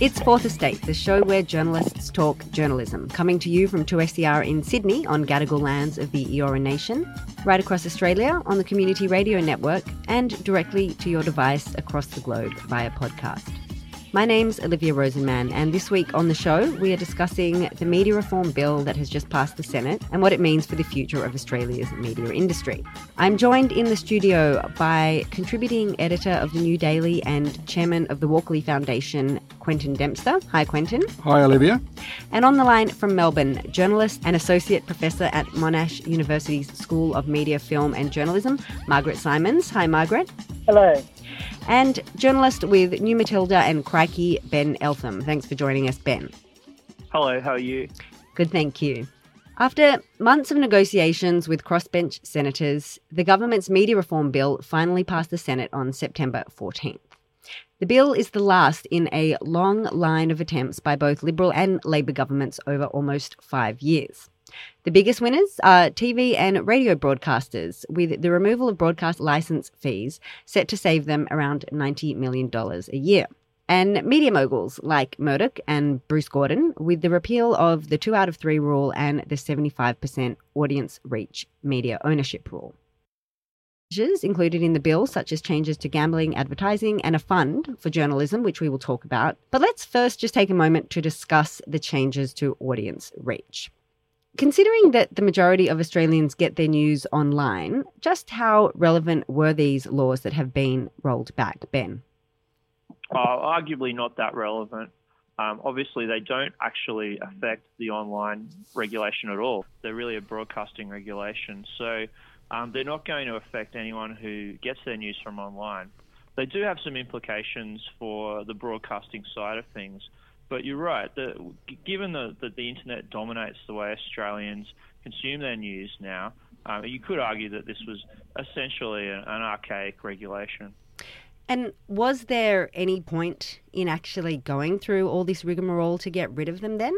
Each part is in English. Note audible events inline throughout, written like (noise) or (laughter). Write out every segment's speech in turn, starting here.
It's Fourth Estate, the show where journalists talk journalism, coming to you from 2SER in Sydney on Gadigal lands of the Eora Nation, right across Australia on the Community Radio Network, and directly to your device across the globe via podcast. My name's Olivia Rosenman, and this week on the show, we are discussing the media reform bill that has just passed the Senate and what it means for the future of Australia's media industry. I'm joined in the studio by contributing editor of the New Daily and chairman of the Walkley Foundation, Quentin Dempster. Hi, Quentin. Hi, Olivia. And on the line from Melbourne, journalist and associate professor at Monash University's School of Media, Film and Journalism, Margaret Simons. Hi, Margaret. Hello and journalist with New Matilda and Crikey, Ben Eltham. Thanks for joining us, Ben. Hello, how are you? Good, thank you. After months of negotiations with crossbench senators, the government's media reform bill finally passed the Senate on September 14th. The bill is the last in a long line of attempts by both Liberal and Labor governments over almost five years. The biggest winners are TV and radio broadcasters, with the removal of broadcast license fees set to save them around $90 million a year. And media moguls like Murdoch and Bruce Gordon, with the repeal of the two out of three rule and the 75% audience reach media ownership rule. Measures included in the bill, such as changes to gambling, advertising, and a fund for journalism, which we will talk about. But let's first just take a moment to discuss the changes to audience reach. Considering that the majority of Australians get their news online, just how relevant were these laws that have been rolled back, Ben? Uh, arguably not that relevant. Um, obviously, they don't actually affect the online regulation at all. They're really a broadcasting regulation. So um, they're not going to affect anyone who gets their news from online. They do have some implications for the broadcasting side of things. But you're right. The, given that the, the, internet dominates the way Australians consume their news now, um, you could argue that this was essentially an, an archaic regulation. And was there any point in actually going through all this rigmarole to get rid of them then?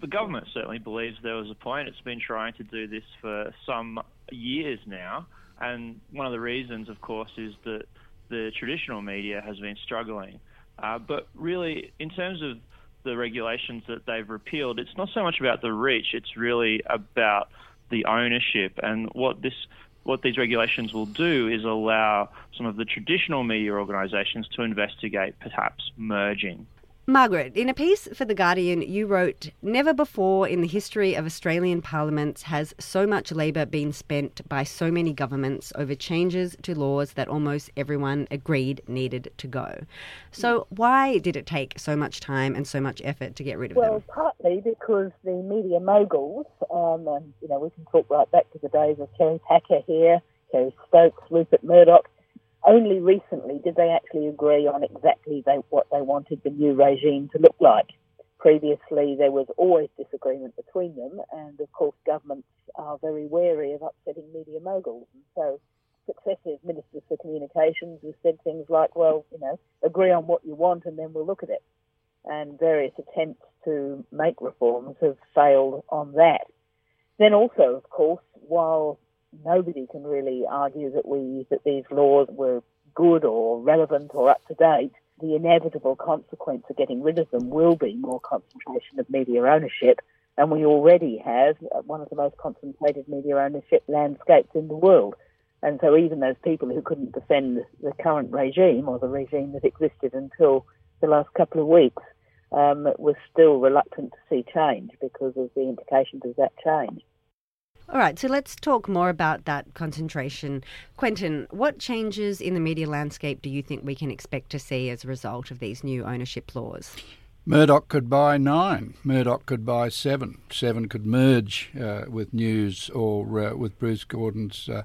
The government certainly believes there was a point. It's been trying to do this for some years now. And one of the reasons, of course, is that the traditional media has been struggling. Uh, but really, in terms of the regulations that they've repealed, it's not so much about the reach, it's really about the ownership. And what this what these regulations will do is allow some of the traditional media organisations to investigate perhaps merging. Margaret, in a piece for The Guardian, you wrote Never before in the history of Australian parliaments has so much labour been spent by so many governments over changes to laws that almost everyone agreed needed to go. So, why did it take so much time and so much effort to get rid of well, them? Well, partly because the media moguls, um, and you know, we can talk right back to the days of Kerry Packer here, Kerry Stokes, Rupert Murdoch only recently did they actually agree on exactly they, what they wanted the new regime to look like. Previously, there was always disagreement between them, and of course, governments are very wary of upsetting media moguls. And so, successive ministers for communications have said things like, well, you know, agree on what you want and then we'll look at it. And various attempts to make reforms have failed on that. Then also, of course, while nobody can really argue that we that these laws were good or relevant or up to date. the inevitable consequence of getting rid of them will be more concentration of media ownership. And we already have one of the most concentrated media ownership landscapes in the world. And so even those people who couldn't defend the current regime or the regime that existed until the last couple of weeks um, were still reluctant to see change because of the implications of that change. All right, so let's talk more about that concentration. Quentin, what changes in the media landscape do you think we can expect to see as a result of these new ownership laws? Murdoch could buy nine. Murdoch could buy seven. Seven could merge uh, with News or uh, with Bruce Gordon's uh,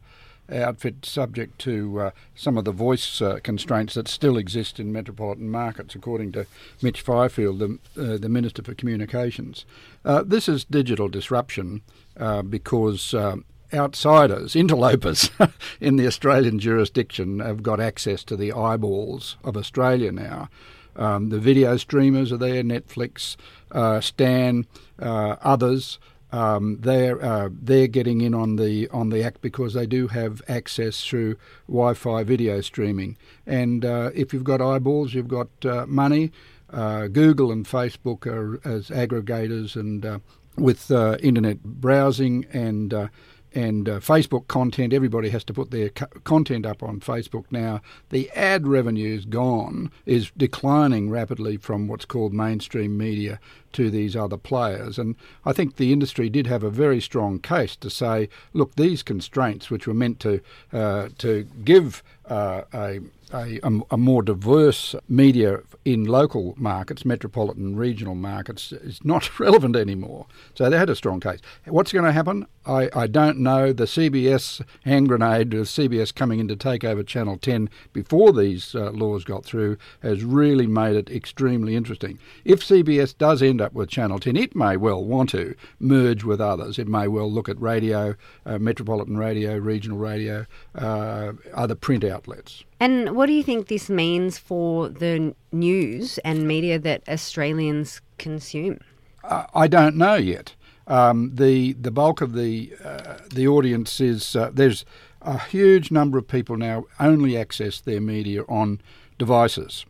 outfit, subject to uh, some of the voice uh, constraints that still exist in metropolitan markets, according to Mitch Fifield, the, uh, the Minister for Communications. this is digital disruption uh, because uh, outsiders, (laughs) interlopers (laughs) in the Australian jurisdiction have got access to the eyeballs of Australia now. Um, the video streamers are there, Netflix, uh, Stan, uh, others. Um, they're uh, they're getting in on the on the act because they do have access through Wi-Fi video streaming. And uh, if you've got eyeballs, you've got money. Google and Facebook are as aggregators and with uh, internet browsing and uh, and uh, Facebook content. Everybody has to put their co- content up on Facebook now. The ad revenue is gone, is declining rapidly from what's called mainstream media to these other players. And I think the industry did have a very strong case to say, look, these constraints, which were meant to uh, to give uh, a a, a, more diverse media in local markets, metropolitan regional markets, is not (laughs) relevant anymore. So they had a strong case. What's going to happen? I, I don't know. The CBS hand grenade of CBS coming in to take over Channel 10 before these uh, laws got through has really made it extremely interesting. If CBS does end up with Channel 10, it may well want to merge with others. It may well look at radio, uh, metropolitan radio, regional radio, uh, other print outlets. And what do you think this means for the news and media that Australians consume? Uh, I don't know yet. Um, the the bulk of the uh, the audience is uh, there's a huge number of people now only access their media on devices.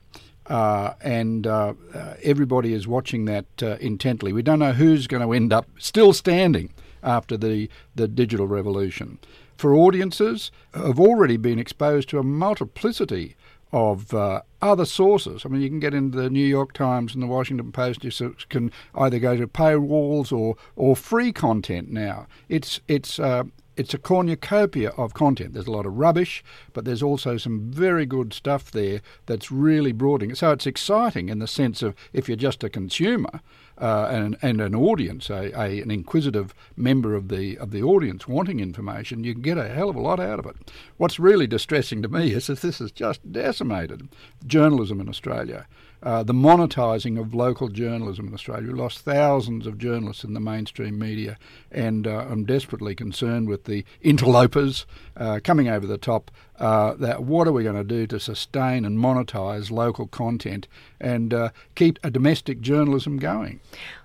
Uh, and uh, uh, everybody is watching that uh, intently. We don't know who's going to end up still standing after the, the digital revolution for audiences have already been exposed to a multiplicity of uh, other sources. I mean, you can get into the New York Times and the Washington Post. You can either go to paywalls or or free content now. It's it's uh, it's a cornucopia of content. There's a lot of rubbish, but there's also some very good stuff there that's really broadening. So it's exciting in the sense of if you're just a consumer uh, and, and an audience, a, a, an inquisitive member of the of the audience wanting information, you can get a hell of a lot out of it. What's really distressing to me is that this has just decimated journalism in Australia. Uh, the monetising of local journalism in Australia. We lost thousands of journalists in the mainstream media, and uh, I'm desperately concerned with the interlopers uh, coming over the top. Uh, that what are we going to do to sustain and monetise local content and uh, keep a domestic journalism going?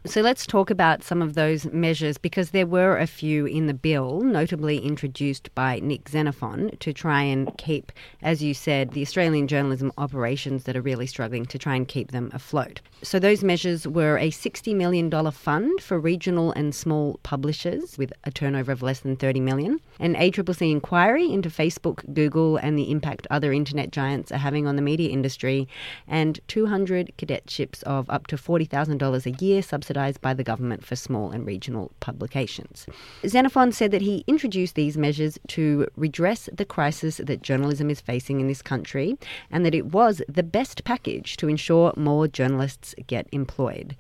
So let's talk about some of those measures because there were a few in the bill, notably introduced by Nick Xenophon to try and keep, as you said, the Australian journalism operations that are really struggling to try and keep them afloat. So those measures were a $60 million fund for regional and small publishers with a turnover of less than 30 million, an ACCC inquiry into Facebook, Google, and the impact other internet giants are having on the media industry, and 200 cadetships of up to $40,000 a year subsidised by the government for small and regional publications. Xenophon said that he introduced these measures to redress the crisis that journalism is facing in this country and that it was the best package to ensure more journalists get employed.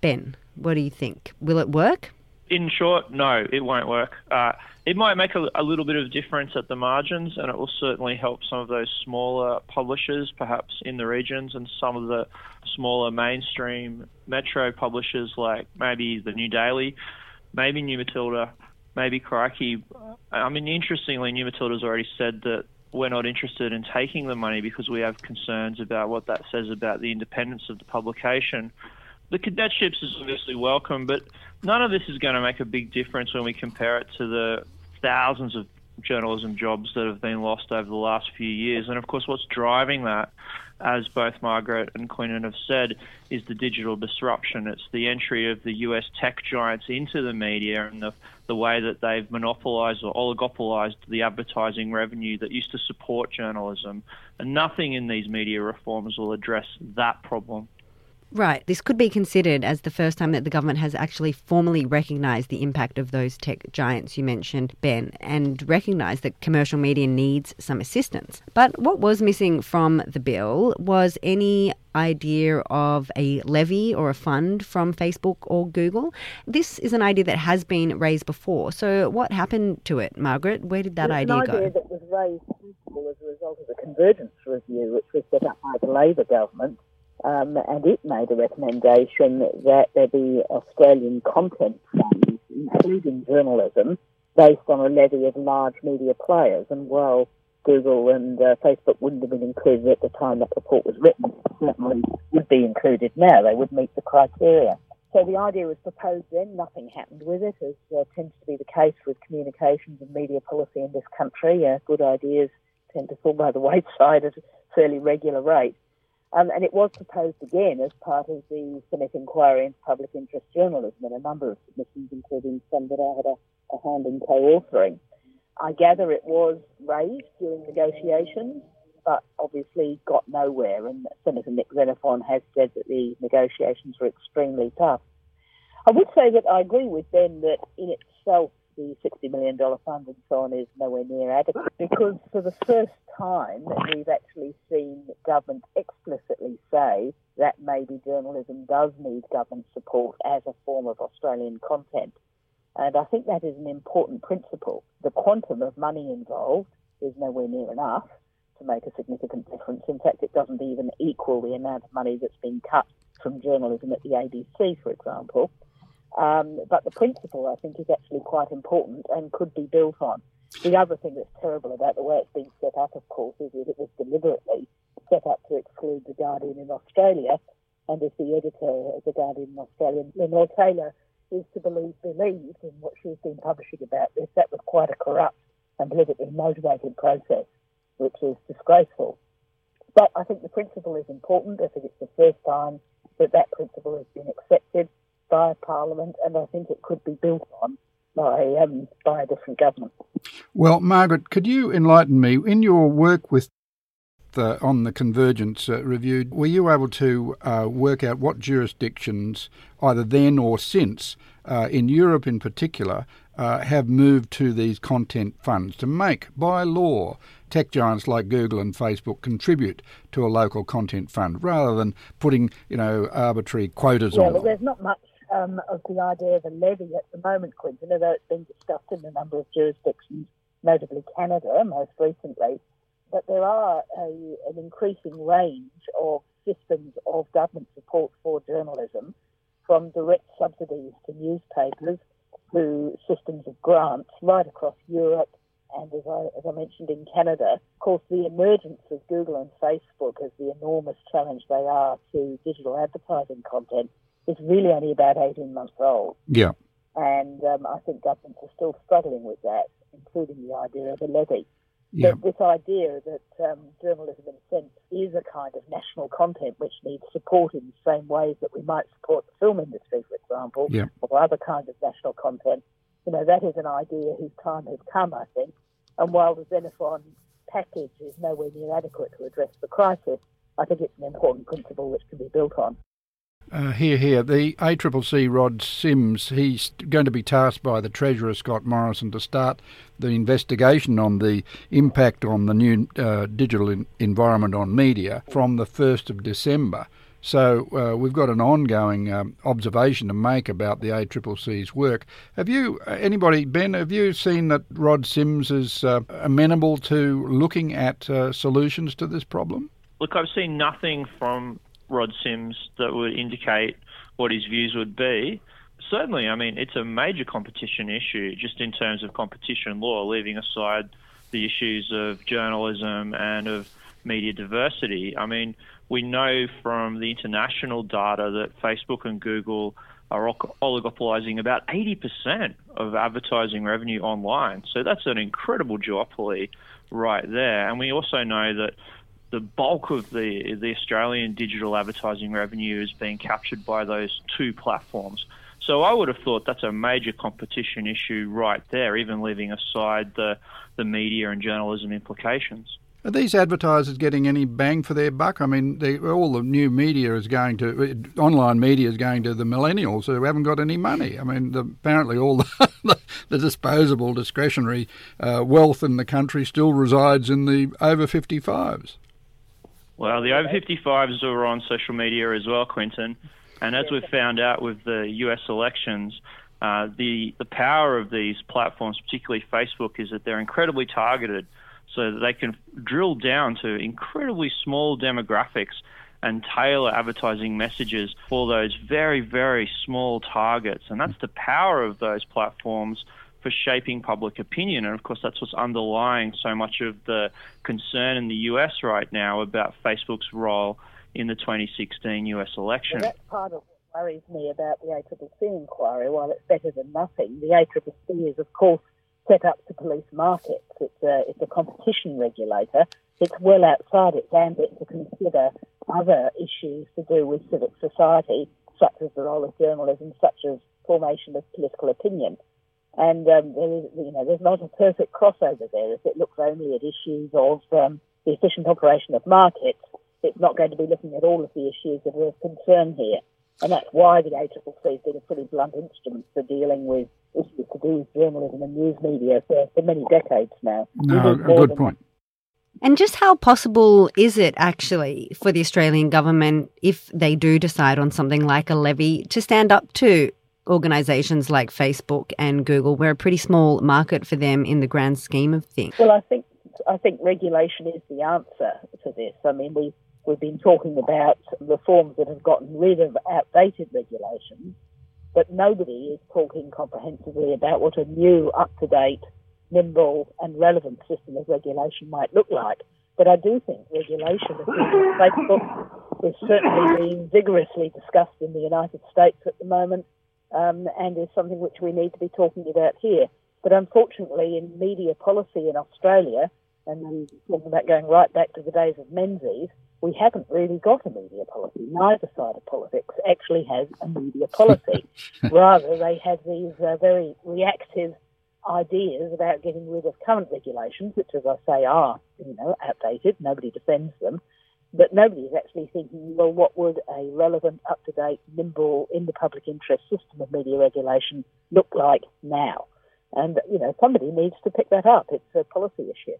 Ben, what do you think? Will it work? In short, no, it won't work. Uh, it might make a, a, little bit of difference at the margins, and it will certainly help some of those smaller publishers, perhaps in the regions, and some of the smaller mainstream metro publishers, like maybe the New Daily, maybe New Matilda, maybe Crikey. I mean, interestingly, New Matilda's already said that we're not interested in taking the money because we have concerns about what that says about the independence of the publication. The cadetships is obviously welcome, but none of this is going to make a big difference when we compare it to the thousands of journalism jobs that have been lost over the last few years. And of course, what's driving that as both Margaret and Quentin have said, is the digital disruption. It's the entry of the US tech giants into the media and the, the way that they've monopolized or oligopolized the advertising revenue that used to support journalism. And nothing in these media reforms will address that problem. Right. This could be considered as the first time that the government has actually formally recognised the impact of those tech giants you mentioned, Ben, and recognised that commercial media needs some assistance. But what was missing from the bill was any idea of a levy or a fund from Facebook or Google. This is an idea that has been raised before. So, what happened to it, Margaret? Where did that idea an go? idea that was raised as a result of the convergence review, which was set up by the Labor government um, and it made a recommendation that there be Australian content funds, including journalism, based on a levy of large media players. And while Google and uh, Facebook wouldn't have been included at the time that report was written, certainly would be included now. They would meet the criteria. So the idea was proposed then, nothing happened with it, as uh, tends to be the case with communications and media policy in this country. Uh, good ideas tend to fall by the wayside at a fairly regular rate. Um, and it was proposed again as part of the Senate inquiry into public interest journalism and a number of submissions, including some that I had a, a hand in co-authoring. I gather it was raised during negotiations, but obviously got nowhere. And Senator Nick Xenophon has said that the negotiations were extremely tough. I would say that I agree with Ben that in itself the $60 million fund and so on is nowhere near adequate because for the first time we've actually government explicitly say that maybe journalism does need government support as a form of Australian content. And I think that is an important principle. The quantum of money involved is nowhere near enough to make a significant difference. In fact, it doesn't even equal the amount of money that's been cut from journalism at the ABC, for example. Um, but the principle, I think, is actually quite important and could be built on. The other thing that's terrible about the way it's been set up, of course, is that it was deliberately set up to exclude The Guardian in Australia. And as the editor of The Guardian in Australia, Lenore Taylor, is to believe believed in what she's been publishing about this, that was quite a corrupt and politically motivated process, which is disgraceful. But I think the principle is important. I think it's the first time that that principle has been accepted by Parliament, and I think it could be built on by um, by a different government. Well, Margaret, could you enlighten me in your work with the, on the convergence uh, review? Were you able to uh, work out what jurisdictions, either then or since, uh, in Europe in particular, uh, have moved to these content funds to make, by law, tech giants like Google and Facebook contribute to a local content fund rather than putting, you know, arbitrary quotas yeah, on. Well, there's not much um, of the idea of a levy at the moment, Quentin, although it's been discussed in a number of jurisdictions, notably Canada most recently. But there are a, an increasing range of systems of government support for journalism, from direct subsidies to newspapers to systems of grants right across Europe and as I, as I mentioned in Canada, of course, the emergence of Google and Facebook as the enormous challenge they are to digital advertising content is really only about 18 months old. Yeah. And um, I think governments are still struggling with that, including the idea of a levy. Yeah. This idea that um, journalism, in a sense, is a kind of national content which needs support in the same ways that we might support the film industry, for example, Yeah. or other kinds of national content. You know, that is an idea whose time has come, I think. And while the Xenophon package is nowhere near adequate to address the crisis, I think it's an important principle which can be built on. Uh, here, here. The ACCC Rod Sims, he's going to be tasked by the Treasurer Scott Morrison to start the investigation on the impact on the new uh, digital in- environment on media from the 1st of December. So uh, we've got an ongoing um, observation to make about the ACCC's work. Have you, uh, anybody, Ben, have you seen that Rod Sims is uh, amenable to looking at uh, solutions to this problem? Look, I've seen nothing from Rod Sims that would indicate what his views would be. Certainly, I mean, it's a major competition issue just in terms of competition law, leaving aside the issues of journalism and of media diversity. I mean, we know from the international data that Facebook and Google are oligopolizing about 80% of advertising revenue online. So that's an incredible duopoly right there. And we also know that the bulk of the the Australian digital advertising revenue is being captured by those two platforms. So I would have thought that's a major competition issue right there, even leaving aside the the media and journalism implications. Are these advertisers getting any bang for their buck? I mean, they, all the new media is going to online media is going to the millennials who haven't got any money. I mean, the, apparently all the, (laughs) the disposable discretionary uh, wealth in the country still resides in the over 55s. Well, the over 55s are on social media as well, Quentin. And as we've found out with the US elections, uh, the the power of these platforms, particularly Facebook, is that they're incredibly targeted so that they can drill down to incredibly small demographics and tailor advertising messages for those very, very small targets. And that's the power of those platforms for shaping public opinion. And of course, that's what's underlying so much of the concern in the US right now about Facebook's role in the 2016 US election. Well, that's part of what worries me about the ACCC inquiry. While it's better than nothing, the ACCC is, of course, set up to police markets. It's a, it's a competition regulator. It's well outside its ambit to consider other issues to do with civic society, such as the role of journalism, such as formation of political opinion. And um, there is, you know, there's not a perfect crossover there. If it looks only at issues of um, the efficient operation of markets, it's not going to be looking at all of the issues that are of concern here. And that's why the ACCC has been a pretty blunt instrument for dealing with issues to do with journalism and news media for, for many decades now. No, good point. And just how possible is it actually for the Australian government, if they do decide on something like a levy, to stand up to organisations like Facebook and Google? We're a pretty small market for them in the grand scheme of things. Well, I think I think regulation is the answer to this. I mean, we we've been talking about reforms that have gotten rid of outdated regulations but nobody is talking comprehensively about what a new, up-to-date, nimble and relevant system of regulation might look like. But I do think regulation of Facebook is certainly being vigorously discussed in the United States at the moment um, and is something which we need to be talking about here. But unfortunately, in media policy in Australia, and I'm talking about going right back to the days of Menzies, we haven't really got a media policy. Neither side of politics actually has a media policy. (laughs) Rather, they have these uh, very reactive ideas about getting rid of current regulations, which, as I say, are you know outdated. Nobody defends them, but nobody is actually thinking, well, what would a relevant, up-to-date, nimble, in the public interest system of media regulation look like now? And you know, somebody needs to pick that up. It's a policy issue.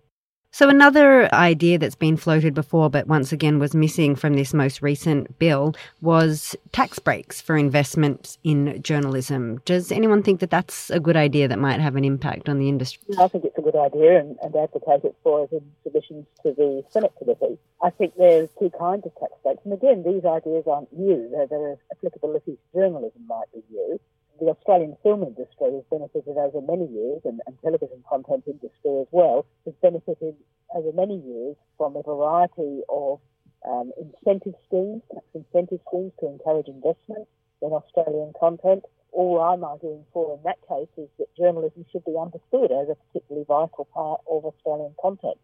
So, another idea that's been floated before, but once again was missing from this most recent bill, was tax breaks for investment in journalism. Does anyone think that that's a good idea that might have an impact on the industry? I think it's a good idea and, and advocate it for it in submissions to the Senate committee. I think there's two kinds of tax breaks. And again, these ideas aren't new. Their applicability to journalism might be new the Australian film industry has benefited over many years, and, and television content industry as well, has benefited over many years from a variety of um, incentive schemes, tax incentive schemes to encourage investment in Australian content. All I'm arguing for in that case is that journalism should be understood as a particularly vital part of Australian content,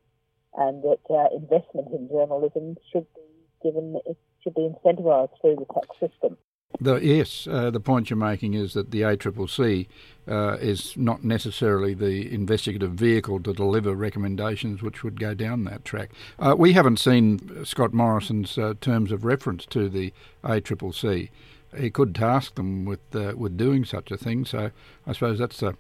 and that uh, investment in journalism should be given, should be incentivised through the tax system. The, yes, uh, the point you're making is that the ACCC uh, is not necessarily the investigative vehicle to deliver recommendations which would go down that track. Uh, we haven't seen Scott Morrison's uh, terms of reference to the ACCC. He could task them with uh, with doing such a thing. So I suppose that's a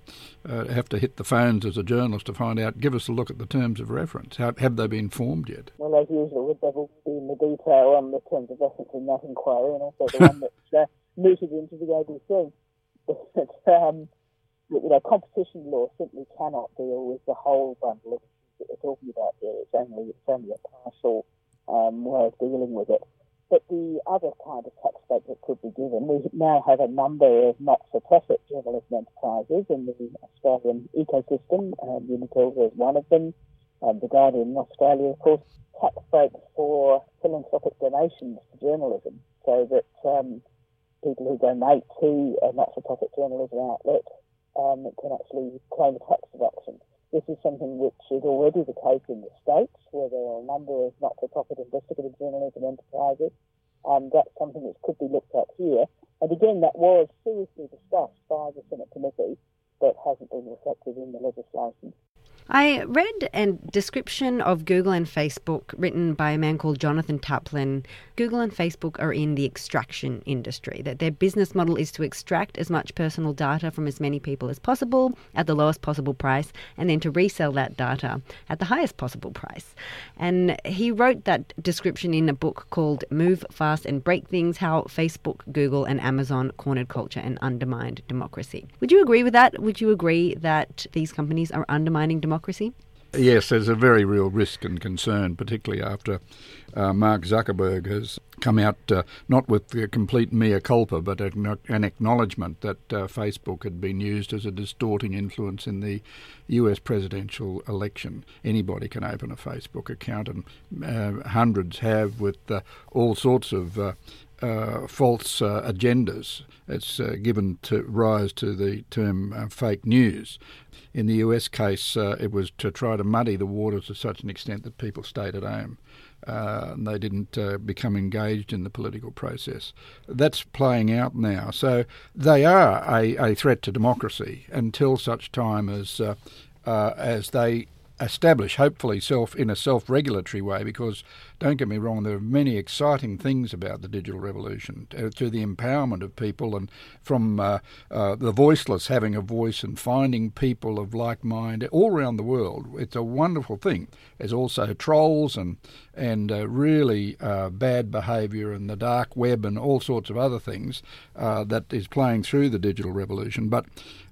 uh, have to hit the phones as a journalist to find out. Give us a look at the terms of reference. Have, have they been formed yet? Well, as usual, the devil in the detail on the terms of reference in that inquiry, and also the one that's uh, mooted into the ABC. But, um, you know, competition law simply cannot deal with the whole bundle of issues that we're talking about here. It's only it's only a partial um, way of dealing with it. But the other kind of tax break that could be given, we now have a number of not-for-profit journalism enterprises in the Australian ecosystem. Um, New Matilda is one of them. Um, the Guardian in Australia, of course, tax breaks for philanthropic donations to journalism, so that um, people who donate to a not-for-profit journalism outlet um, can actually claim a tax deduction. This is something which is already the case in the States, where there are a number of not-for-profit investigative journalism enterprises. And that's something which could be looked at here. And again, that was seriously discussed by the Senate committee, but hasn't been reflected in the legislation. I read a description of Google and Facebook written by a man called Jonathan Taplin. Google and Facebook are in the extraction industry, that their business model is to extract as much personal data from as many people as possible at the lowest possible price and then to resell that data at the highest possible price. And he wrote that description in a book called Move Fast and Break Things How Facebook, Google, and Amazon Cornered Culture and Undermined Democracy. Would you agree with that? Would you agree that these companies are undermining democracy? Democracy? Yes, there's a very real risk and concern, particularly after uh, Mark Zuckerberg has come out uh, not with a complete mea culpa, but an acknowledgement that uh, Facebook had been used as a distorting influence in the US presidential election. Anybody can open a Facebook account, and uh, hundreds have with uh, all sorts of uh, uh, false uh, agendas. It's uh, given to rise to the term fake news. In the US case, uh, it was to try to muddy the waters to such an extent that people stayed at home. Uh, and they didn't become engaged in the political process. That's playing out now. So they are a, a threat to democracy until such time as as they establish, hopefully, self in a self-regulatory way. Because don't get me wrong, there are many exciting things about the digital revolution to, to the empowerment of people, and from uh, uh, the voiceless having a voice and finding people of like mind all around the world. It's a wonderful thing. There's also trolls and and uh, really uh, bad behaviour and the dark web and all sorts of other things uh, that is playing through the digital revolution, but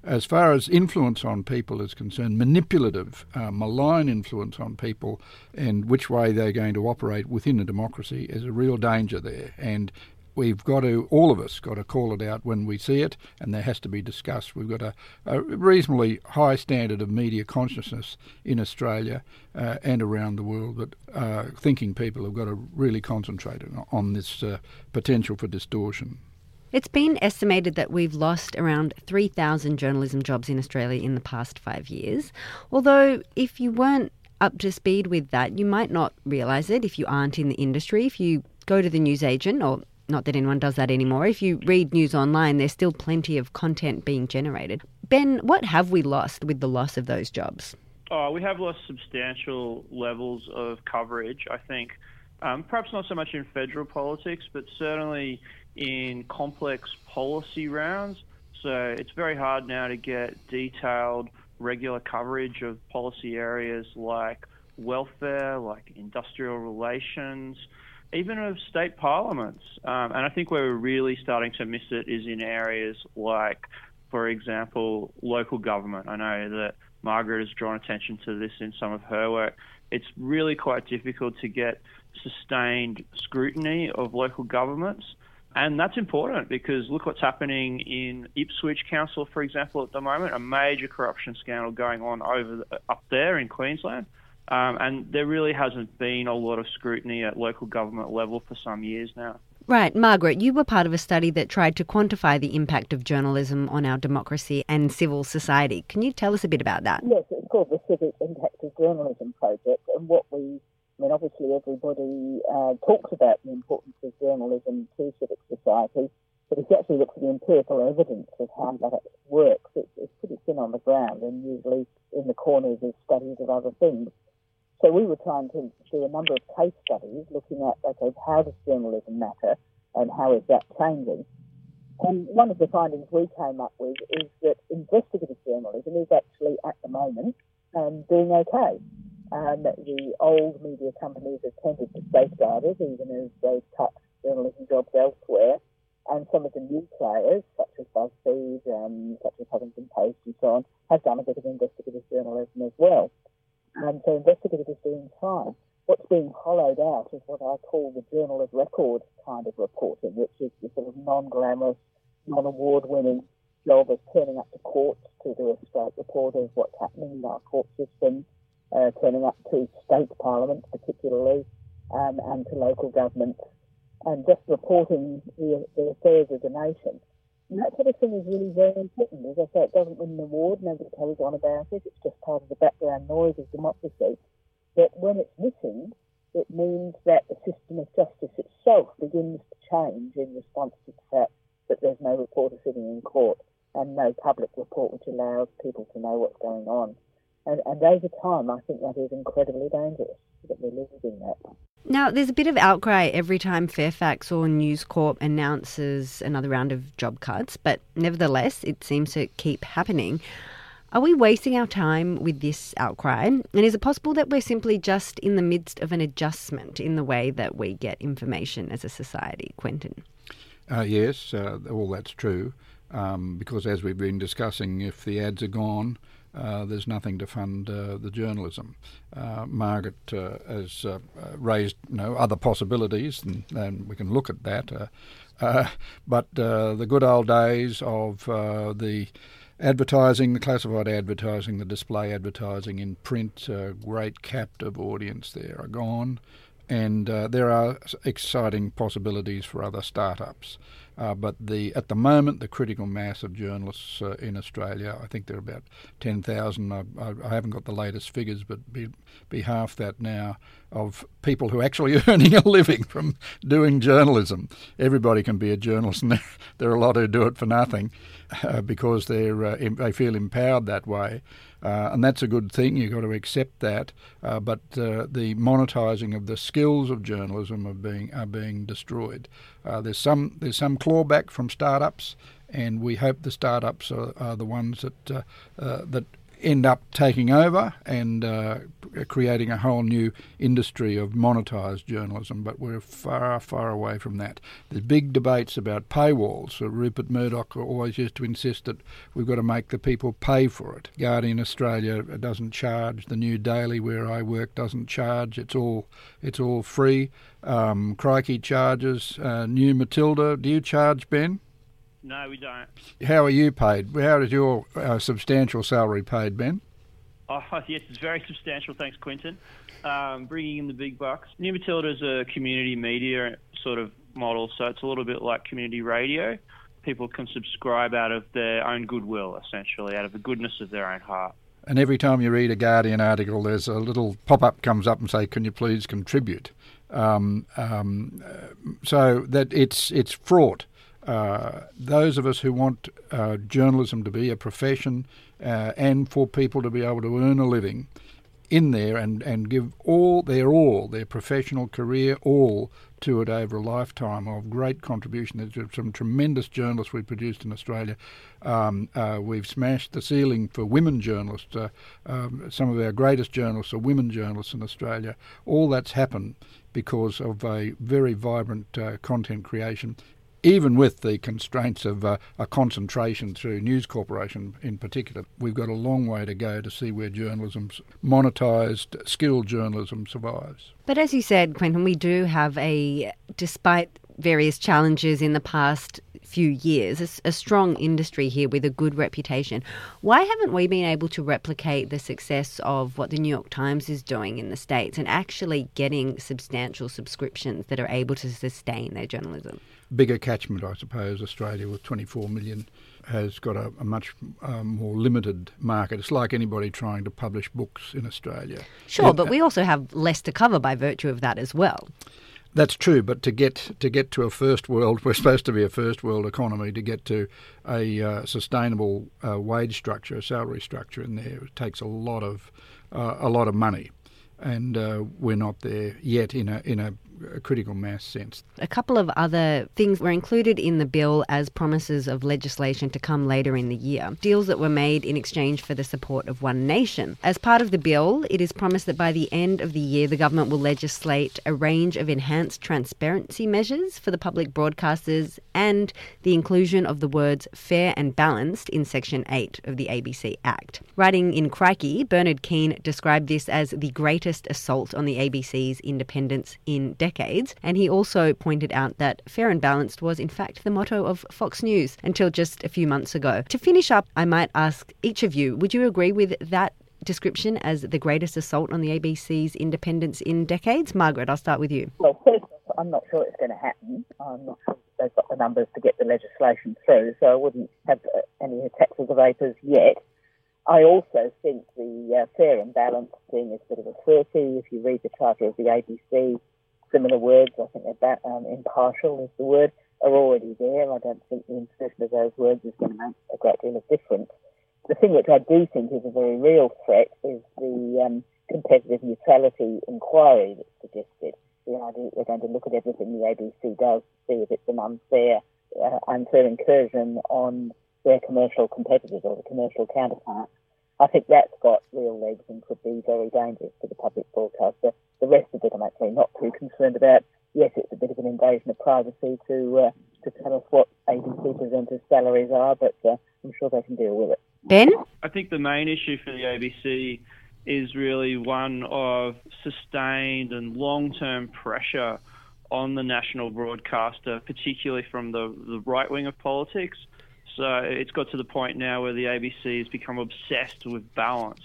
as far as influence on people is concerned, manipulative, uh, malign influence on people, and which way they're going to operate within a democracy is a real danger there. And we've got to, all of us, got to call it out when we see it, and there has to be discussed. We've got a, a reasonably high standard of media consciousness in Australia uh, and around the world, but uh, thinking people have got to really concentrate on this uh, potential for distortion. It's been estimated that we've lost around 3,000 journalism jobs in Australia in the past five years. Although, if you weren't up to speed with that, you might not realise it if you aren't in the industry. If you go to the newsagent, or not that anyone does that anymore, if you read news online, there's still plenty of content being generated. Ben, what have we lost with the loss of those jobs? Oh, we have lost substantial levels of coverage, I think. Um, perhaps not so much in federal politics, but certainly in complex policy rounds. So it's very hard now to get detailed, regular coverage of policy areas like welfare, like industrial relations, even of state parliaments. Um, and I think where we're really starting to miss it is in areas like, for example, local government. I know that Margaret has drawn attention to this in some of her work. It's really quite difficult to get sustained scrutiny of local governments. And that's important because look what's happening in Ipswich Council, for example, at the moment, a major corruption scandal going on over the, up there in Queensland. Um, and there really hasn't been a lot of scrutiny at local government level for some years now. Right. Margaret, you were part of a study that tried to quantify the impact of journalism on our democracy and civil society. Can you tell us a bit about that? Yes, it's called the Civic Impact of Journalism Project. And what we I mean, obviously, everybody uh, talks about the importance of journalism to civic society, but if you actually look at the empirical evidence of how that works, it's, it's pretty thin on the ground and usually in the corners of studies of other things. So we were trying to do a number of case studies looking at, okay, how does journalism matter and how is that changing? And one of the findings we came up with is that investigative journalism is actually, at the moment, um, doing okay. Um, the old media companies have tended to safeguard it, even as they've cut journalism jobs elsewhere. And some of the new players, such as BuzzFeed, um, such as Huffington Post, and so on, have done a bit of investigative journalism as well. And so investigative is doing fine. What's being hollowed out is what I call the journal of record kind of reporting, which is the sort of non-glamorous, non-award-winning job of turning up to court to do a straight report of what's happening in our court system, uh, turning up to state parliaments particularly um, and to local governments and just reporting the, the, affairs of the nation. And that sort of thing is really very important. As I say, it doesn't win an award, nobody carries on about it, it's just part of the background noise of democracy. But when it's missing, it means that the system of justice itself begins to change in response to the fact that there's no reporter sitting in court and no public report which allows people to know what's going on. And, and over time, I think that is incredibly dangerous that we're losing that. Now, there's a bit of outcry every time Fairfax or News Corp announces another round of job cuts, but nevertheless, it seems to keep happening. Are we wasting our time with this outcry? And is it possible that we're simply just in the midst of an adjustment in the way that we get information as a society, Quentin? Uh, yes, uh, all that's true. Um, because as we've been discussing, if the ads are gone, uh, there's nothing to fund uh, the journalism. Uh, Margaret uh, has uh, raised you know, other possibilities, and, and, we can look at that. Uh, but the good old days of the advertising, the classified advertising, the display advertising in print, great captive audience there are gone. And there are exciting possibilities for other startups. Uh, but the at the moment, the critical mass of journalists uh, in Australia, I think there are about 10,000. I, I, haven't got the latest figures, but be, be half that now of people who are actually (laughs) earning a living from doing journalism. Everybody can be a journalist, and (laughs) there, there are a lot who do it for nothing uh, because they're uh, they feel empowered that way. Uh, and that's a good thing. You've got to accept that. Uh, but uh, the monetising of the skills of journalism are being are being destroyed. Uh, there's some there's some clawback from startups, and we hope the startups are, are the ones that uh, uh, that end up taking over and uh, creating a whole new industry of monetised journalism, but we're far, far away from that. There's big debates about paywalls. So Rupert Murdoch always used to insist that we've got to make the people pay for it. Guardian Australia doesn't charge. The New Daily, where I work, doesn't charge. It's all it's all free. Um, Crikey charges. Uh, New Matilda, do you charge, Ben? No, we don't. How are you paid? How is your uh, substantial salary paid, Ben? Oh, (laughs) yes, it's very substantial. Thanks, Quentin. Um, bringing in the big bucks. New Matilda is a community media sort of model, so it's a little bit like community radio. People can subscribe out of their own goodwill, essentially, out of the goodness of their own heart. And every time you read a Guardian article, there's a little pop-up comes up and say, "Can you please contribute?" Um, um, so that it's it's fraught uh, those of us who want uh, journalism to be a profession uh, and for people to be able to earn a living in there and, and give all their all, their professional career all to it over a lifetime of great contribution. There's some tremendous journalists we've produced in Australia. Um, uh, we've smashed the ceiling for women journalists. Uh, um, some of our greatest journalists are women journalists in Australia. All that's happened because of a very vibrant uh, content creation even with the constraints of uh, a concentration through News Corporation in particular, we've got a long way to go to see where journalism's monetised, skilled journalism survives. But as you said, Quentin, we do have a, despite various challenges in the past few years, a, a, strong industry here with a good reputation. Why haven't we been able to replicate the success of what the New York Times is doing in the States and actually getting substantial subscriptions that are able to sustain their journalism? Bigger catchment, I suppose. Australia with 24 million has got a, a much um, more limited market. It's like anybody trying to publish books in Australia. Sure, and, but we also have less to cover by virtue of that as well. That's true, but to get to get to a first world, (laughs) we're supposed to be a first world economy. To get to a uh, sustainable uh, wage structure, a salary structure in there, it takes a lot of uh, a lot of money, and uh, we're not there yet in a in a a critical mass sense. A couple of other things were included in the bill as promises of legislation to come later in the year. Deals that were made in exchange for the support of One Nation. As part of the bill, it is promised that by the end of the year, the government will legislate a range of enhanced transparency measures for the public broadcasters and the inclusion of the words fair and balanced in Section 8 of the ABC Act. Writing in Crikey, Bernard Keane described this as the greatest assault on the ABC's independence in decades. And he also pointed out that fair and balanced was, in fact, the motto of Fox News until just a few months ago. To finish up, I might ask each of you would you agree with that description as the greatest assault on the ABC's independence in decades? Margaret, I'll start with you. Well, first, I'm not sure it's going to happen. I'm not sure they've got the numbers to get the legislation through. So I wouldn't have uh, any attacks of the vapors yet. I also think the uh, fair and balanced thing is a bit of a flirty. If you read the charter of the ABC, similar words, I think that um, impartial is the word, are already there. I don't think the insertion of those words is going to make a great deal of difference. The thing which I do think is a very real threat is the um, competitive neutrality inquiry that's suggested. The idea that we're going to look at everything the ABC does, see if it's an unfair, uh, unfair incursion on their commercial competitors or the commercial counterparts. I think that's got real legs and could be very dangerous to the public broadcaster. The rest of it I'm actually not too concerned about. Yes, it's a bit of an invasion of privacy to uh, to tell us what ABC presenters' salaries are, but uh, I'm sure they can deal with it. Ben? I think the main issue for the ABC is really one of sustained and long term pressure on the national broadcaster, particularly from the, the right wing of politics. So it's got to the point now where the ABC has become obsessed with balance,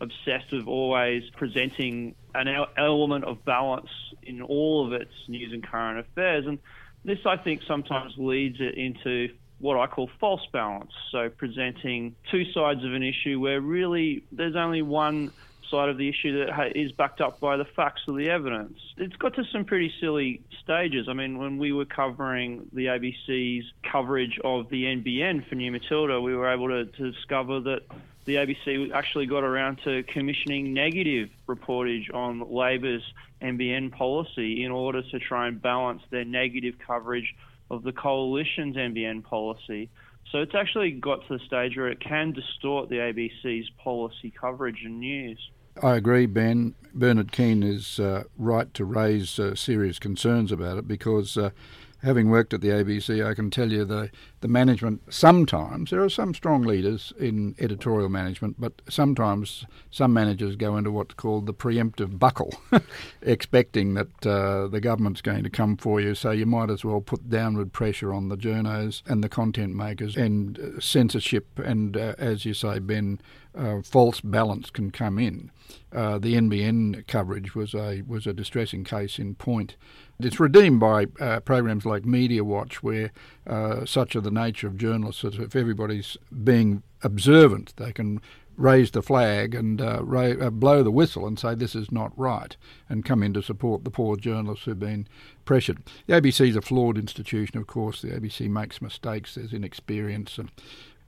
obsessed with always presenting an element of balance in all of its news and current affairs. And this, I think, sometimes leads it into what I call false balance. So presenting two sides of an issue where really there's only one side of the issue that is backed up by the facts or the evidence. It's got to some pretty silly stages. I mean, when we were covering the ABC's coverage of the NBN for New Matilda, we were able to, to discover that the ABC actually got around to commissioning negative reportage on Labor's NBN policy in order to try and balance their negative coverage of the coalition's NBN policy. So it's actually got to the stage where it can distort the ABC's policy coverage and news. I agree, Ben. Bernard Keane is uh, right to raise uh, serious concerns about it because uh, having worked at the ABC, I can tell you the, the management sometimes, there are some strong leaders in editorial management, but sometimes some managers go into what's called the preemptive buckle, (laughs) expecting that uh, the government's going to come for you, so you might as well put downward pressure on the journos and the content makers, and uh, censorship, and uh, as you say, Ben, uh, false balance can come in. Uh, the NBN coverage was a was a distressing case in point. It's redeemed by uh, programs like Media Watch, where uh, such are the nature of journalists that if everybody's being observant, they can raise the flag and uh, ra- uh, blow the whistle and say this is not right and come in to support the poor journalists who've been pressured. The ABC is a flawed institution, of course. The ABC makes mistakes, there's inexperience, and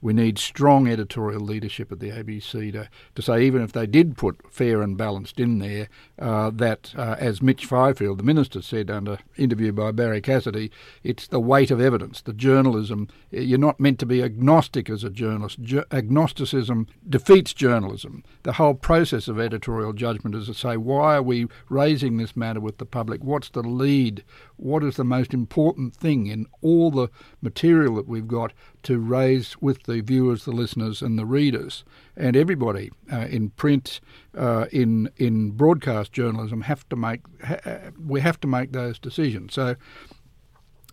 we need strong editorial leadership at the ABC to, to say, even if they did put fair and balanced in there, uh, that, uh, as Mitch Fifield, the minister, said under interview by Barrie Cassidy, it's the weight of evidence, the journalism. You're not meant to be agnostic as a journalist. agnosticism defeats journalism. The whole process of editorial judgment is to say, why are we raising this matter with the public? What's the lead? What is the most important thing in all the material that we've got to raise with the viewers, the listeners, and the readers, and everybody uh, in print, uh, in in broadcast journalism have to make ha- uh, we have to make those decisions. So.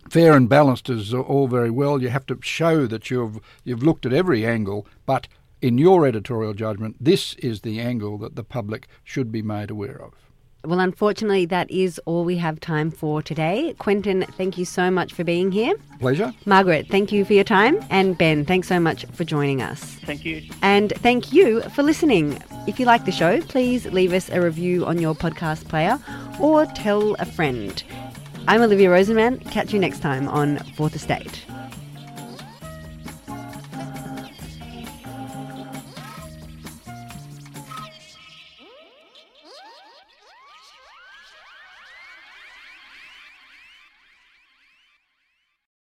Fair and balanced is all very well. You have to show that you've you've looked at every angle, but in your editorial judgment, this is the angle that the public should be made aware of. Well, unfortunately, that is all we have time for today. Quentin, thank you so much for being here. Pleasure. Margaret, thank you for your time. And Ben, thanks so much for joining us. Thank you. And thank you for listening. If you like the show, please leave us a review on your podcast player or tell a friend. I'm Olivia Rosenman. Catch you next time on Fourth Estate.